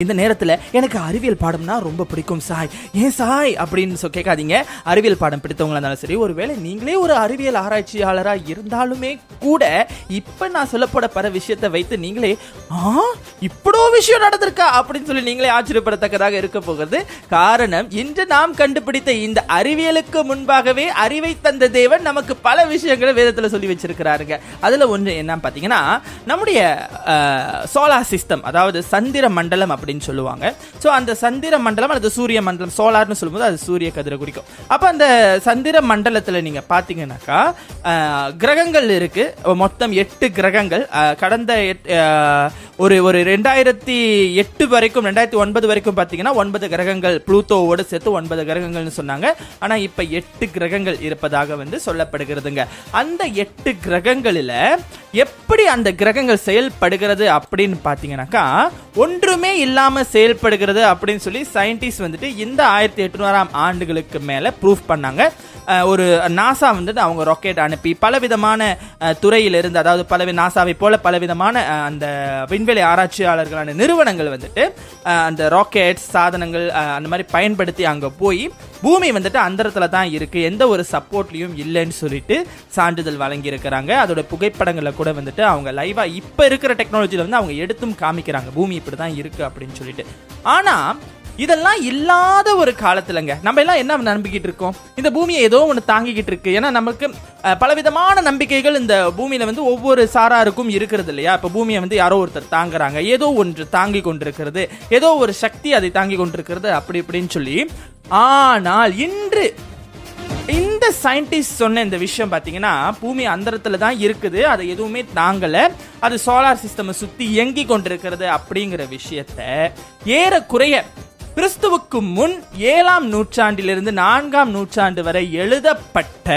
இந்த நேரத்துல எனக்கு அறிவியல் பாடம்னா ரொம்ப பிடிக்கும் சாய். ஏன் சாய்? அப்படின்னு சொல்லி கேட்காதீங்க. அறிவியல் பாடம் பிடித்தவங்களா இருந்தாலும் சரி ஒருவேளை நீங்களே ஒரு அறிவியல் ஆராய்ச்சியாளரா இருந்தாலுமே கூட இப்ப நான் சொல்லப்பட பல விஷயத்தை வைத்து நீங்களே ஆ? இப்படோ விஷயம் நடந்திருக்கா? அப்படின்னு சொல்லி நீங்களே ஆச்சரியப்படத்தக்கதாக இருக்க போகிறது. காரணம் இன்று நாம் கண்டுபிடித்த இந்த அறிவியலுக்கு முன்பாகவே அறிவை தந்த தேவன் நமக்கு பல விஷயங்களை வேதத்துல சொல்லி வச்சிருக்கிறாருங்க. அதுல ஒன்று என்ன பாத்தீங்கன்னா நம்முடைய சோலார் சிஸ்டம் அதாவது சந்திர மண்டலம் அப்படின்னு சொல்லுவாங்க. ஸோ அந்த சந்திர மண்டலம் அல்லது சூரிய மண்டலம் சோலார்னு சொல்லும்போது அது சூரிய கதிரை குறிக்கும். அப்போ அந்த சந்திர மண்டலத்தில் நீங்கள் பார்த்தீங்கன்னாக்கா கிரகங்கள் இருக்குது மொத்தம் எட்டு கிரகங்கள். கடந்த எட்- ஒரு ஒரு ரெண்டாயிரத்தி எட்டு வரைக்கும் ரெண்டாயிரத்தி ஒன்பது வரைக்கும் பார்த்தீங்கன்னா ஒன்பது கிரகங்கள் புளூத்தோவோடு சேர்த்து ஒன்பது கிரகங்கள்னு சொன்னாங்க. ஆனால் இப்போ எட்டு கிரகங்கள் இருப்பதாக வந்து சொல்லப்படுகிறதுங்க. அந்த எட்டு கிரகங்களில் எப்படி அந்த கிரகங்கள் செயல்படுகிறது அப்படின்னு பார்த்தீங்கன்னாக்கா ஒன்றுமே இல்லாம செயல்படுகிறது அப்படின்னு சொல்லி சயின்டிஸ்ட் வந்துட்டு இந்த ஆயிரத்தி எட்நூறாம் ஆண்டுகளுக்கு மேல ப்ரூஃப் பண்ணாங்க. ஒரு நாசா வந்துட்டு அவங்க ராக்கெட் அனுப்பி பலவிதமான துறையிலிருந்து அதாவது பல நாசாவை போல பலவிதமான அந்த வின் விண்வெளி ஆராய்ச்சியாளர்களான நிறுவனங்கள் வந்துட்டு அந்த ராக்கெட் சாதனங்கள் அந்த மாதிரி பயன்படுத்தி அங்கே போய் பூமி வந்துட்டு அந்தரத்தில் தான் இருக்குது எந்த ஒரு சப்போர்ட்லையும் இல்லைன்னு சொல்லிட்டு சான்றிதழ் வழங்கியிருக்கிறாங்க. அதோட புகைப்படங்களை கூட வந்துட்டு அவங்க லைவாக இப்போ இருக்கிற டெக்னாலஜியில் வந்து அவங்க எடுத்தும் காமிக்கிறாங்க. பூமி இப்படி தான் இருக்குது அப்படின்னு சொல்லிட்டு. ஆனால் இதெல்லாம் இல்லாத ஒரு காலத்துலங்க. நம்ம எல்லாம் என்ன நம்பிக்கிட்டு இருக்கோம்? இந்த பூமியை ஏதோ ஒன்று தாங்கிக்கிட்டு இருக்கு. ஏன்னா நமக்கு பலவிதமான நம்பிக்கைகள் இந்த பூமியில வந்து ஒவ்வொரு சாராருக்கும் இருக்கிறது இல்லையா? இப்போ பூமியை வந்து யாரோ ஒருத்தர் தாங்குறாங்க. ஏதோ ஒன்று தாங்கி கொண்டிருக்கிறது. ஏதோ ஒரு சக்தி அதை தாங்கி கொண்டிருக்கிறது. அப்படி இப்படின்னு சொல்லி ஆனால் இன்று இந்த சயின்டிஸ்ட் சொன்ன இந்த விஷயம் பாத்தீங்கன்னா பூமி அந்தரத்துல தான் இருக்குது. அது எதுவுமே தாங்கல. அது சோலார் சிஸ்டம் சுத்தி இயங்கி கொண்டிருக்கிறது அப்படிங்கிற விஷயத்த ஏறக்குறைய கிறிஸ்துவுக்கு முன் ஏழாம் நூற்றாண்டிலிருந்து நான்காம் நூற்றாண்டு வரை எழுதப்பட்ட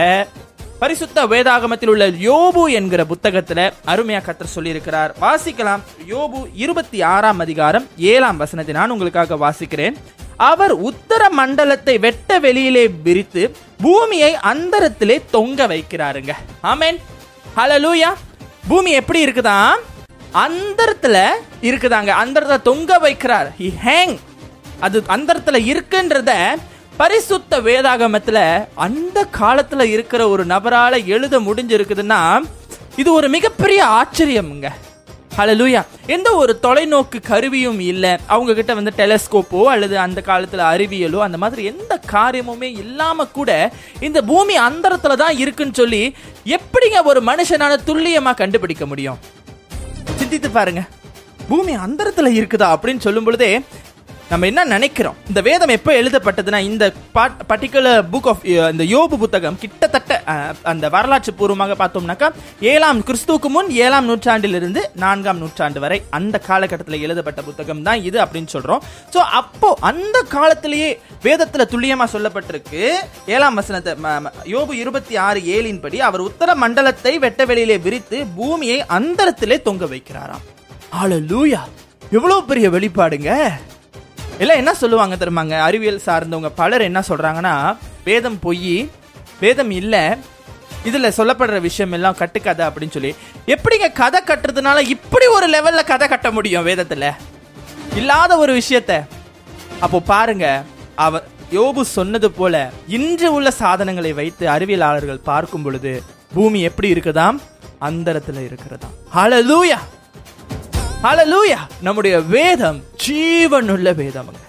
பரிசுத்த வேதாகமத்தில் உள்ள யோபு என்கிற புத்தகத்துல அருமையா கத்தர் சொல்லியிருக்கிறார். வாசிக்கலாம். யோபு இருபத்தி ஆறாம் அதிகாரம் ஏழாம் வசனத்தை நான் உங்களுக்காக வாசிக்கிறேன். அவர் உத்தர மண்டலத்தை வெட்ட வெளியிலே விரித்து பூமியை அந்தரத்திலே தொங்க வைக்கிறாருங்க. அமீன் ஹலோ லூயா பூமி எப்படி இருக்குதா அந்தரத்துல இருக்குதாங்க. அந்தரத்தை தொங்க வைக்கிறார். ஹி ஹேங் அது அந்தரத்தில் இருக்குன்றத பரிசுத்த வேதாகமத்தில் அந்த காலத்தில் இருக்கிற ஒரு நபரால் எழுத முடிஞ்சிருக்குதுன்னா இது ஒரு மிகப்பெரிய ஆச்சரியம்ங்க. ஹalleluya. எந்த ஒரு தொலைநோக்கு கருவியும் இல்லை. அவங்க கிட்ட வந்து டெலஸ்கோப்போ அல்லது அந்த காலத்தில் அறிவியலோ அந்த மாதிரி எந்த காரியமுமே இல்லாம கூட இந்த பூமி அந்தரத்துல தான் இருக்குன்னு சொல்லி எப்படிங்க ஒரு மனுஷனால துல்லியமா கண்டுபிடிக்க முடியும்? சிந்தித்து பாருங்க. பூமி அந்தரத்துல இருக்குதா அப்படின்னு சொல்லும் பொழுதே நம்ம என்ன நினைக்கிறோம்? இந்த வேதம் எப்போ எழுதப்பட்டதுன்னா இந்த பர்டிகுலர் புக் ஆஃப் இந்த யோபு புத்தகம் கிட்டத்தட்ட அந்த வரலாற்று பூர்வமாக பார்த்தோம்னாக்கா ஏழாம் கிறிஸ்துவுக்கு முன் ஏழாம் நூற்றாண்டிலிருந்து நான்காம் நூற்றாண்டு வரை அந்த காலகட்டத்தில் எழுதப்பட்ட புத்தகம் தான் இது அப்படின்னு சொல்றோம். ஸோ அப்போ அந்த காலத்திலேயே வேதத்தில் துல்லியமாக சொல்லப்பட்டிருக்கு ஏழாம் வசனத்தை ம- யோபு இருபத்தி ஆறு ஏழின் படி அவர் உத்தர மண்டலத்தை வெட்ட வெளியிலே விரித்து பூமியை அந்தரத்திலே தொங்க வைக்கிறாராம். ஹalleluya! எவ்வளவு பெரிய வெளிப்பாடுங்க! எல்லாம் என்ன சொல்லுவாங்க தெரியுமாங்க? அறிவியல் சார்ந்தவங்க பலர் என்ன சொல்றாங்கன்னா வேதம் பொய் வேதம் இல்ல இதுல சொல்லப்படுற விஷயம் எல்லாம் கட்டுக்கதை அப்படின்னு சொல்லி. எப்படிங்க கதை கட்டுறதுனால இப்படி ஒரு லெவல்ல கதை கட்ட முடியும் வேதத்துல? இல்லாத ஒரு விஷயத்த. அப்போ பாருங்க அவர் யோபு சொன்னது போல இன்று உள்ள சாதனங்களை வைத்து அறிவியலாளர்கள் பார்க்கும் பொழுது பூமி எப்படி இருக்குதாம்? அந்தரத்துல இருக்கிறதாம். ஹalleluya ஹலலூயா நம்முடைய வேதம் ஜீவனுள்ள வேதம்ங்க.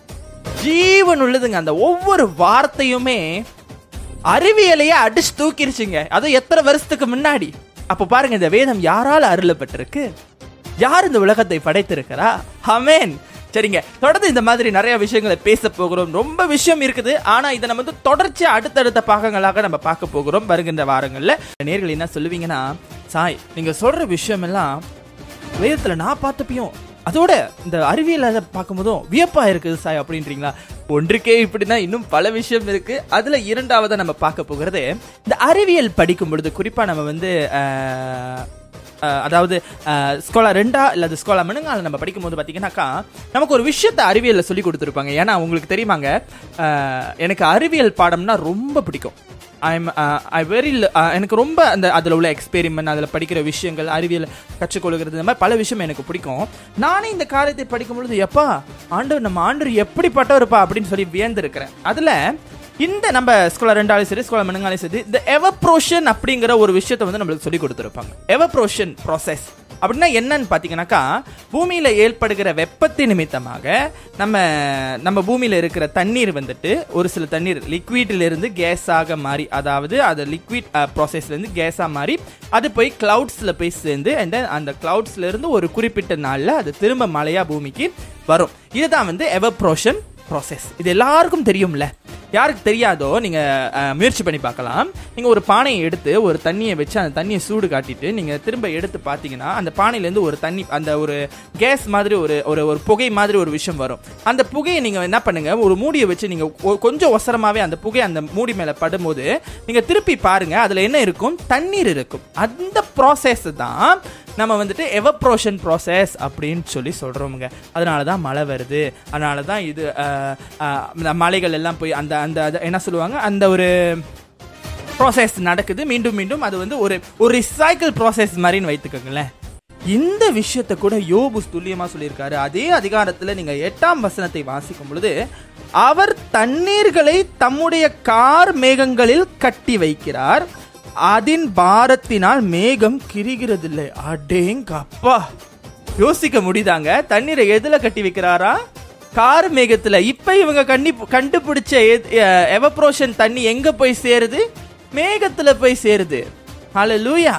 ஜீவன் உள்ளதுங்க அந்த ஒவ்வொரு வார்த்தையுமே அறிவியலையே அடிச்சு தூக்கிருச்சுங்க. அது எத்தனை வருஷத்துக்கு முன்னாடி? அப்ப பாருங்க இந்த வேதம் யாரால அருளப்பட்டிருக்கு? யார் இந்த உலகத்தை படைத்திருக்கிறா? ஹமேன் சரிங்க. தொடர்ந்து இந்த மாதிரி நிறைய விஷயங்களை பேச போகிறோம். ரொம்ப விஷயம் இருக்குது. ஆனா இதை நம்ம வந்து தொடர்ச்சி அடுத்தடுத்த பாகங்களாக நம்ம பார்க்க போகிறோம் வருகின்ற வாரங்கள்ல. நேர்கள் என்ன சொல்லுவீங்கன்னா சாய் நீங்க சொல்ற விஷயம் எல்லாம் வேதத்தில் நான் பார்த்தப்பையும் அதோட இந்த அறிவியல் அதை பார்க்கும்போதும் வியப்பா இருக்குது சாய் அப்படின்றீங்களா? ஒன்றுக்கே இப்படின்னா இன்னும் பல விஷயம் இருக்கு. அதுல இரண்டாவதாக நம்ம பார்க்க போகிறது இந்த அறிவியல் படிக்கும் பொழுது குறிப்பா நம்ம வந்து அதாவது ஸ்கோலா ரெண்டா இல்ல ஸ்கோலா மினுங்கால நம்ம படிக்கும் போது பாத்தீங்கன்னாக்கா நமக்கு ஒரு விஷயத்தை அறிவியல்ல சொல்லி கொடுத்துருப்பாங்க. ஏன்னா உங்களுக்கு தெரியுமாங்க எனக்கு அறிவியல் பாடம்னா ரொம்ப பிடிக்கும். ஐம் ஐ வெரி எனக்கு ரொம்ப அந்த அதில் உள்ள எக்ஸ்பெரிமெண்ட் அதில் படிக்கிற விஷயங்கள் அறிவியல் கற்றுக்கொள்கிறது இந்த மாதிரி பல விஷயம் எனக்கு பிடிக்கும். நானே இந்த காரியத்தை படிக்கும் பொழுது எப்பா ஆண்டவர் நம்ம ஆண்டவர் எப்படிப்பட்டவர்ப்பா? அப்படின்னு சொல்லி வியந்திருக்கிறேன். அதில் இந்த நம்ம ஸ்கூலில் ரெண்டாலும் சரி ஸ்கூலில் மனுங்காலும் சரி இந்த எவப்ரோஷன் அப்படிங்கிற ஒரு விஷயத்தை வந்து நம்மளுக்கு சொல்லி கொடுத்துருப்பாங்க. எவப்ரோஷன் ப்ராசஸ் அப்படின்னா என்னன்னு பார்த்தீங்கன்னாக்கா பூமியில் ஏற்படுகிற வெப்பத்தை நிமித்தமாக நம்ம நம்ம பூமியில் இருக்கிற தண்ணீர் வந்துட்டு ஒரு சில தண்ணீர் லிக்விட்லேருந்து கேஸாக மாறி அதாவது அது லிக்விட் ப்ராசஸ்லேருந்து கேஸாக மாறி அது போய் கிளவுட்ஸில் போய் சேர்ந்து அண்ட் அந்த கிளவுட்ஸ்லேருந்து ஒரு குறிப்பிட்ட நாளில் அது திரும்ப மழையாக பூமிக்கு வரும். இதுதான் வந்து எவப்ரோஷன் ப்ராசஸ் இது எல்லாருக்கும் தெரியும்ல. யாருக்கு தெரியாதோ நீங்கள் முயற்சி பண்ணி பார்க்கலாம். நீங்கள் ஒரு பானையை எடுத்து ஒரு தண்ணியை வச்சு அந்த தண்ணியை சூடு காட்டிட்டு நீங்கள் திரும்ப எடுத்து பார்த்தீங்கன்னா அந்த பானையிலேருந்து ஒரு தண்ணி அந்த ஒரு கேஸ் மாதிரி ஒரு ஒரு ஒரு புகை மாதிரி ஒரு விஷயம் வரும். அந்த புகையை நீங்கள் என்ன பண்ணுங்கள் ஒரு மூடியை வச்சு நீங்கள் ஒ- கொஞ்சம் ஒசரமாகவே அந்த புகை அந்த மூடி மேலே படும்போது நீங்கள் திருப்பி பாருங்கள் அதில் என்ன இருக்கும்? தண்ணீர் இருக்கும். அந்த ப்ராசஸ் தான் நம்ம வந்துட்டு எவப்ரோஷன் ப்ராசஸ் அப்படின்னு சொல்லி சொல்கிறோமுங்க அதனால தான் மழை வருது. அதனால தான் இது இந்த மலைகள் எல்லாம் போய் அந்த அந்த என்ன சொல்லுவாங்க? அந்த ஒரு ப்ராசஸ் நடக்குது. மீண்டும் மீண்டும் அது வந்து ஒரு ஒரு ரிசைக்கிள் ப்ராசஸ் மாதிரின்னு வைத்துக்கோங்களேன். இந்த விஷயத்தை கூட யோபு துல்லியமா சொல்லியிருக்காரு. அதே அதிகாரத்தில் நீங்க எட்டாம் வசனத்தை வாசிக்கும் பொழுது அவர் தண்ணீர்களை தம்முடைய கார் மேகங்களில் கட்டி வைக்கிறார். அதின் பாரத்தினால் மேகம் கிரிகிறதில்லை. அடேங்கப்பா. யோசிக்க முடியுதாங்க? தண்ணீரை எதுல கட்டி வைக்கிறாரா? கார் மேகத்துல. இப்ப இவங்க கண்டி கண்டுபிடிச்ச எவப்ரோஷன் தண்ணி எங்க போய் சேருது? மேகத்துல போய் சேருது. ஹalleluya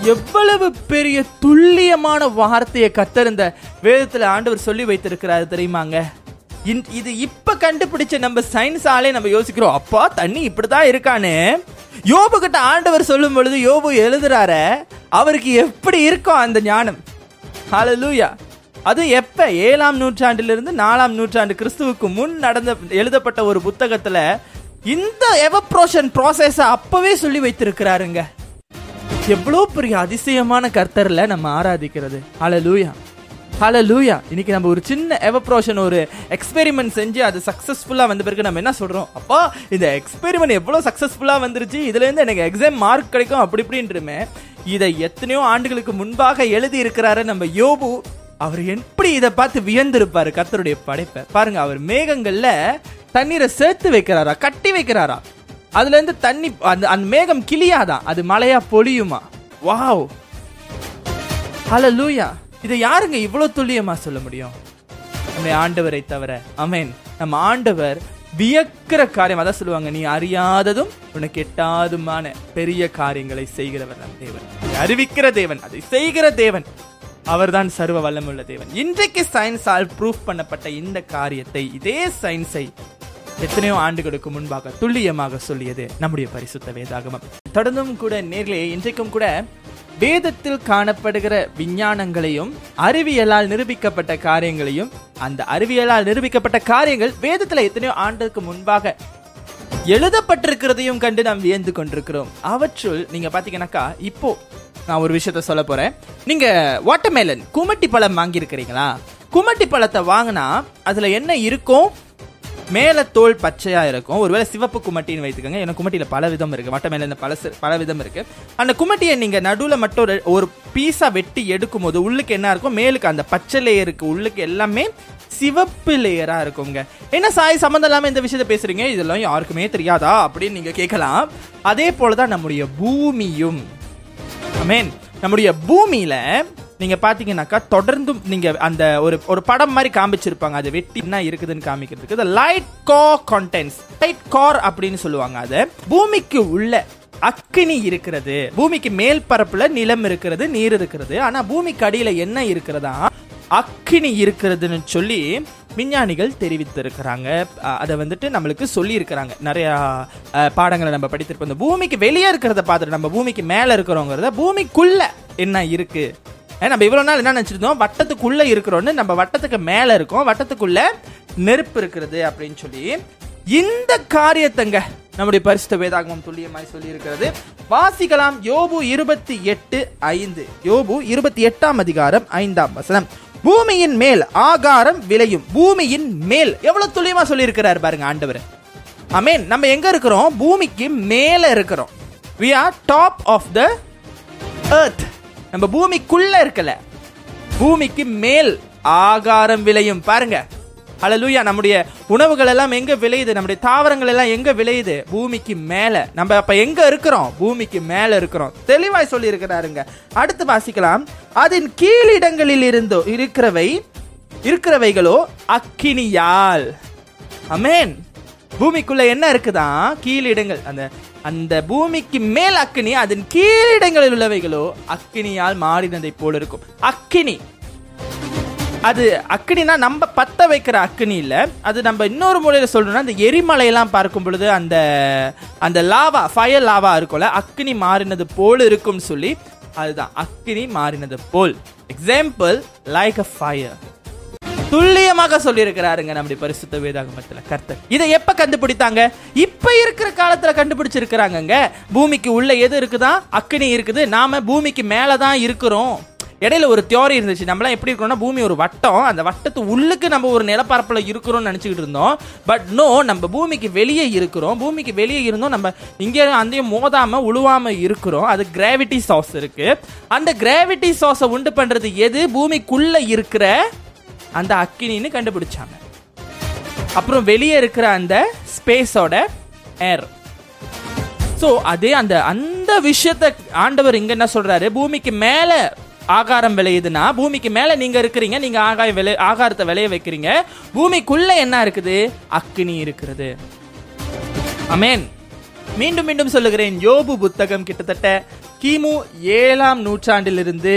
எவ்வளவு பெரிய துல்லியமான வார்த்தையை கத்தருந்த வேதத்துல ஆண்டவர் சொல்லி வைத்திருக்கிறாரு தெரியுமாங்க? இது இப்ப கண்டுபிடிச்ச நம்ம சயின்ஸாலே நம்ம யோசிக்கிறோம். அப்பா தண்ணி இப்படிதான் இருக்கான்னு யோபு கிட்ட ஆண்டவர் சொல்லும் பொழுது யோபு எழுதுறாரு அவருக்கு எப்படி இருக்கும் அந்த ஞானம். ஹலலூயா அது எப்ப? ஏழாம் நூற்றாண்டிலிருந்து நாலாம் நூற்றாண்டு கிறிஸ்துவுக்கு முன் நடந்த எழுதப்பட்ட ஒரு புத்தகத்துல இந்த எவப்ரோஷன் ப்ராசஸ அப்பவே சொல்லி வைத்திருக்கிறாருங்க. எவ்வளோ பெரிய அதிசயமான கர்த்தரில் நம்ம ஆராதிக்கிறது. ஹலோ லூயா இன்னைக்கு நம்ம ஒரு சின்ன எவப்ரோஷன் ஒரு எக்ஸ்பெரிமெண்ட் செஞ்சு அது சக்ஸஸ்ஃபுல்லாக வந்த பிறகு நம்ம என்ன சொல்கிறோம் அப்பா இந்த எக்ஸ்பெரிமெண்ட் எவ்வளோ சக்ஸஸ்ஃபுல்லாக வந்துருச்சு? இதுலேருந்து எனக்கு எக்ஸாம் மார்க் கிடைக்கும் அப்படி இப்படின்றமே இதை எத்தனையோ ஆண்டுகளுக்கு முன்பாக எழுதி இருக்கிறாரு நம்ம யோபு. அவர் எப்படி இதை பார்த்து வியந்திருப்பாரு? கர்த்தருடைய படைப்பை. பாருங்க அவர் மேகங்கள்ல தண்ணீரை சேர்த்து வைக்கிறாரா? கட்டி வைக்கிறாரா? அதுல இருந்து தண்ணி அந்த அந்த மேகம் கிளியாதான் அது மழையா பொழியுமா? வாவ் ஹலோ லூயா இதை யாருங்க இவ்வளவு துல்லியமா சொல்ல முடியும்? நம்முடைய ஆண்டவரை தவிர. அமேன் நம்ம ஆண்டவர் வியக்கிற காரியம் அதான் சொல்லுவாங்க. நீ அறியாததும் உனக்கு எட்டாதுமான பெரிய காரியங்களை செய்கிறவர் நம் தேவன். அறிவிக்கிற தேவன் அதை செய்கிற தேவன். அவர்தான் சர்வ வல்லமுள்ள தேவன். இன்றைக்கு சயின்ஸால் ப்ரூஃப் பண்ணப்பட்ட இந்த காரியத்தை இதே சயின்ஸை எத்தனையோ ஆண்டுகளுக்கு முன்பாக துல்லியமாக சொல்லியது நம்முடைய பரிசுத்த வேதாகமம். தொடர்ந்தும் கூட நேர்களே இன்றைக்கும் கூட வேதத்தில் காணப்படுகிற விஞ்ஞானங்களையும் அறிவியலால் நிரூபிக்கப்பட்ட காரியங்களையும் அந்த அறிவியலால் நிரூபிக்கப்பட்ட காரியங்கள் வேதத்துல எத்தனையோ ஆண்டுக்கு முன்பாக எழுதப்பட்டிருக்கிறதையும் கண்டு நாம் வியந்து கொண்டிருக்கிறோம். அவற்றுள் நீங்க பாத்தீங்கன்னாக்கா இப்போ நான் ஒரு விஷயத்த சொல்ல போறேன். நீங்க வாட்டர்மேலன் குமட்டி பழம் வாங்கியிருக்கிறீங்களா? குமட்டி பழத்தை வாங்கினா அதுல என்ன இருக்கும்? மேல தோல் பச்சையா இருக்கும். ஒருவேளை சிவப்பு குமட்டின்னு வைத்துக்கோங்க. ஏன்னா குமட்டியில பல விதம் இருக்கு. வட்ட மேல இந்த பல பல விதம் இருக்கு. அந்த குமட்டியை நீங்க நடுவுல மட்டும் ஒரு- ஒரு பீஸா வெட்டி எடுக்கும் போது உள்ளுக்கு என்ன இருக்கும்? மேலுக்கு அந்த பச்சை லேயருக்கு உள்ளுக்கு எல்லாமே சிவப்பு லேயரா இருக்குங்க. என்ன சாய் சம்மந்தம் இல்லாம இந்த விஷயத்த பேசுறீங்க? இதெல்லாம் யாருக்குமே தெரியாதா? அப்படின்னு நீங்க கேட்கலாம். அதே போலதான் நம்முடைய பூமியும். மீன் நம்முடைய பூமியில நீங்க பாத்தீங்கன்னாக்கா தொடர்ந்து நீங்க அந்த ஒரு ஒரு படம் மாதிரி காமிச்சிருப்பாங்க. அது வெட்டி என்ன இருக்குதுன்னு காமிக்கிறதுக்கு. இது light go contents light car அப்படின்னு சொல்லுவாங்க அது. பூமிக்கு உள்ள அக்கினி இருக்கிறது. பூமிக்கு மேல் பரப்புல நிலம் இருக்கிறது நீர் இருக்கிறது. ஆனா பூமிக்கு அடியில என்ன இருக்கிறதா? அக்கினி இருக்கிறதுன்னு சொல்லி விஞ்ஞானிகள் தெரிவித்திருக்கிறாங்க. அதை வந்துட்டு நம்மளுக்கு சொல்லியிருக்கிறாங்க. நிறையா நிறைய பாடங்களை நம்ம படித்திருப்போம். இந்த பூமிக்கு வெளியே இருக்கிறத பார்த்துட்டு நம்ம பூமிக்கு மேலே இருக்கிறோங்கிறத பூமிக்குள்ள என்ன இருக்கு? நம்ம இவ்வளோ நாள் என்ன நினச்சிருந்தோம்? வட்டத்துக்குள்ளே இருக்கிறோன்னு நம்ம வட்டத்துக்கு மேலே இருக்கோம். வட்டத்துக்குள்ளே நெருப்பு இருக்கிறது அப்படின்னு சொல்லி. இந்த காரியத்தங்க நம்முடைய பரிசுத்த வேதாகமம் துல்லியமாய் சொல்லி இருக்கிறது வாசிக்கலாம் யோபு இருபத்தி எட்டு ஐந்து. யோபு இருபத்தி எட்டாம் அதிகாரம் ஐந்தாம் வசனம். பூமியின் மேல் ஆகாரம் விளையும். பூமியின் மேல். எவ்வளவு துல்லியமா சொல்லிருக்கிறார் பாருங்க ஆண்டவர். அமேன் நம்ம எங்க இருக்கிறோம்? பூமிக்கு மேல இருக்கிறோம். We are top of the earth நம்ம பூமிக்குள்ள இருக்கல. பூமிக்கு மேல் ஆகாரம் விளையும். பாருங்க. அலலூயா நம்முடைய உணவுகள் எல்லாம் எங்க விளையுது? நம்முடைய தாவரங்கள் எல்லாம் எங்க விளையுது? பூமிக்கு மேல. நம்ம அப்ப எங்க இருக்கிறோம்? பூமிக்கு மேல இருக்கிறோம். தெளிவாய் சொல்லி இருக்கிறாருங்க அடுத்து வாசிக்கலாம். அதன் கீழிடங்களில் இருந்தோ இருக்கிறவை இருக்கிறவைகளோ அக்கினியால். அமேன் பூமிக்குள்ள என்ன இருக்குதான் கீழிடங்கள். அந்த அந்த பூமிக்கு மேல் அக்கினி அதன் கீழிடங்களில் உள்ளவைகளோ அக்கினியால் மாறினதை போல இருக்கும். அக்கினி. அது அக்கினினா நம்ம பத்த வைக்கிற அக்கினி இல்லை. அது நம்ம இன்னொரு முறையில் சொல்லணும்னா அந்த எரிமலையெல்லாம் பார்க்கும் பொழுது அந்த அந்த லாவா ஃபயர் லாவா இருக்கும்ல அக்கினி மாறினது போல் இருக்கும்னு சொல்லி அதுதான். அக்கினி மாறினது போல். எக்ஸாம்பிள் லைக் அ ஃபயர் துல்லியமாக சொல்லியிருக்கிறாருங்க நம்முடைய பரிசுத்த வேதாகமத்தில் கர்த்தர். இதை எப்ப கண்டுபிடித்தாங்க? இப்ப இருக்கிற காலத்துல கண்டுபிடிச்சிருக்கிறாங்க பூமிக்கு உள்ள எது இருக்குதா? அக்கினி இருக்குது. நாம பூமிக்கு மேலதான் இருக்கிறோம். இடையில ஒரு தியோரி இருந்துச்சு. நம்மளாம் எப்படி இருக்கோம்னா பூமி ஒரு வட்டம். அந்த வட்டத்து உள்ளுக்கு நம்ம ஒரு நிலப்பரப்பில் இருக்கிறோம்னு நினச்சிக்கிட்டு இருந்தோம். பட் நோ நம்ம பூமிக்கு வெளியே இருக்கிறோம். பூமிக்கு வெளியே இருந்தோம். நம்ம இங்கே அந்தையும் மோதாமல் உழுவாமல் இருக்கிறோம். அது கிராவிட்டி சாஸ் இருக்குது அந்த கிராவிட்டி சாஸை உண்டு பண்ணுறது எது? பூமிக்குள்ளே இருக்கிற அந்த அக்கினின்னு கண்டுபிடிச்சாங்க. அப்புறம் வெளியே இருக்கிற அந்த ஸ்பேஸோட ஏர் ஸோ அதே அந்த அந்த விஷயத்த ஆண்டவர் இங்க என்ன சொல்றாரு? பூமிக்கு மேல ஆகாரம் விளையுதுன்னா பூமிக்கு மேல நீங்க இருக்கிறீங்க நீங்க ஆகாய விளை ஆகாரத்தை விளைய வைக்கிறீங்க. பூமிக்குள்ள என்ன இருக்குது? அக்கினி இருக்கிறது. அமேன் மீண்டும் மீண்டும் சொல்லுகிறேன். யோபு புத்தகம் கிட்டத்தட்ட கிமு ஏழாம் நூற்றாண்டிலிருந்து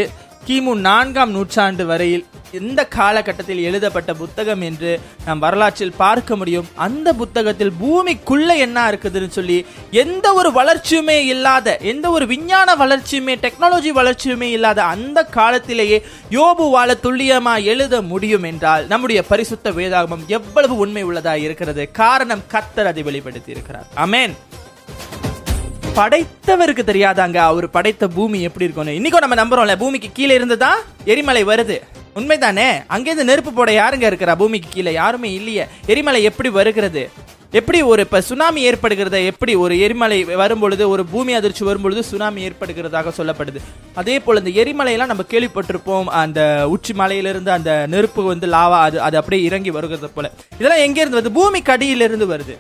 கிமு நான்காம் நூற்றாண்டு வரையில் எந்த காலகட்டத்தில் எழுதப்பட்ட புத்தகம் என்று நாம் வரலாற்றில் பார்க்க முடியும். அந்த புத்தகத்தில் பூமிக்குள்ள என்ன இருக்குதுன்னு சொல்லி எந்த ஒரு வளர்ச்சியுமே இல்லாத எந்த ஒரு விஞ்ஞான வளர்ச்சியுமே டெக்னாலஜி வளர்ச்சியுமே இல்லாத அந்த காலத்திலேயே யோபுவால துல்லியமா எழுத முடியும் என்றால் நம்முடைய பரிசுத்த வேதாகமம் எவ்வளவு உண்மை உள்ளதா இருக்கிறது. காரணம் கத்தர் அதை வெளிப்படுத்தி இருக்கிறார் அமேன் படைத்தவருக்கு தெரியாதாங்க அவர் படைத்த பூமி எப்படி இருக்கும் இன்னைக்கும் நம்ம நம்புறோம்ல பூமிக்கு கீழே இருந்துதா? எரிமலை வருது. உண்மைதானே? அங்கேருந்து நெருப்பு போட யாருங்க இருக்கிறா? பூமிக்கு கீழே யாருமே இல்லையே. எரிமலை எப்படி வருகிறது? எப்படி ஒரு இப்ப சுனாமி ஏற்படுகிறத? எப்படி ஒரு எரிமலை வரும்பொழுது ஒரு பூமி அதிர்ச்சி வரும்பொழுது சுனாமி ஏற்படுகிறதாக சொல்லப்படுது. அதே போல இந்த எரிமலையெல்லாம் நம்ம கேள்விப்பட்டிருப்போம். அந்த உச்சி மலையிலிருந்து அந்த நெருப்பு வந்து லாவா அது அது அப்படியே இறங்கி வருகிறது போல. இதெல்லாம் எங்க இருந்து வருது? பூமிக்கு அடியிலிருந்து வருது.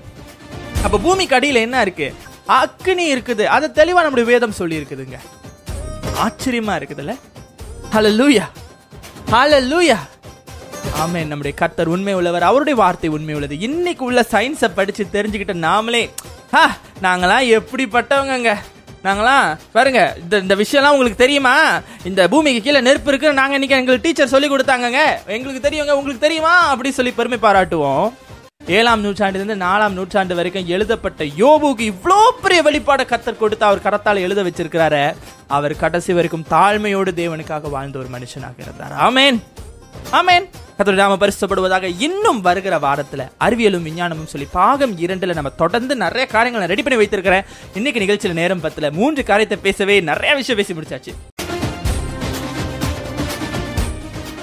அப்ப பூமிக்கு அடியில என்ன இருக்கு? அக்னி இருக்குது. அதை தெளிவா நம்முடைய வேதம் சொல்லி இருக்குதுங்க ஆச்சரியமா இருக்குதுல்ல? லூயா ஹாலல்லூயா ஆமே நம்முடைய கர்த்தர் உண்மை உள்ளவர் அவருடைய வார்த்தை உண்மை உள்ளது இன்னைக்கு உள்ள சயின்ஸை படிச்சு தெரிஞ்சுக்கிட்ட நாமளே ஹா நாங்களாம் எப்படிப்பட்டவங்கங்க? நாங்களாம் பாருங்க இந்த இந்த விஷயம்லாம் உங்களுக்கு தெரியுமா? இந்த பூமிக்கு கீழே நெருப்பு இருக்குன்னு நாங்கள் இன்னைக்கு எங்களுக்கு டீச்சர் சொல்லி கொடுத்தாங்கங்க. எங்களுக்கு தெரியுங்க உங்களுக்கு தெரியுமா? அப்படி சொல்லி பெருமை பாராட்டுவோம். ஏழாம் நூற்றாண்டிலிருந்து நாலாம் நூற்றாண்டு வரைக்கும் எழுதப்பட்ட யோபுக்கு இவ்வளோ பெரிய வெளிப்பாட கத்தர் கொடுத்து அவர் கடத்தால் எழுத வச்சிருக்கிறாரு அவர் கடைசி வரைக்கும் தாழ்மையோடு தேவனுக்காக வாழ்ந்த ஒரு மனுஷனாக இருந்தார். ஆமேன். ஆமேன். கத்தோட நாம பரிசுப்படுவதாக இன்னும் வருகிற வாரத்துல அறிவியலும் விஞ்ஞானமும் சொல்லி பாகம் இரண்டுல நம்ம தொடர்ந்து நிறைய காரியங்களை ரெடி பண்ணி வைத்திருக்கிறேன். இன்னைக்கு நிகழ்ச்சியில் நேரம் பத்துல. மூன்று காரியத்தை பேசவே நிறைய விஷயம் பேசி முடிச்சாச்சு.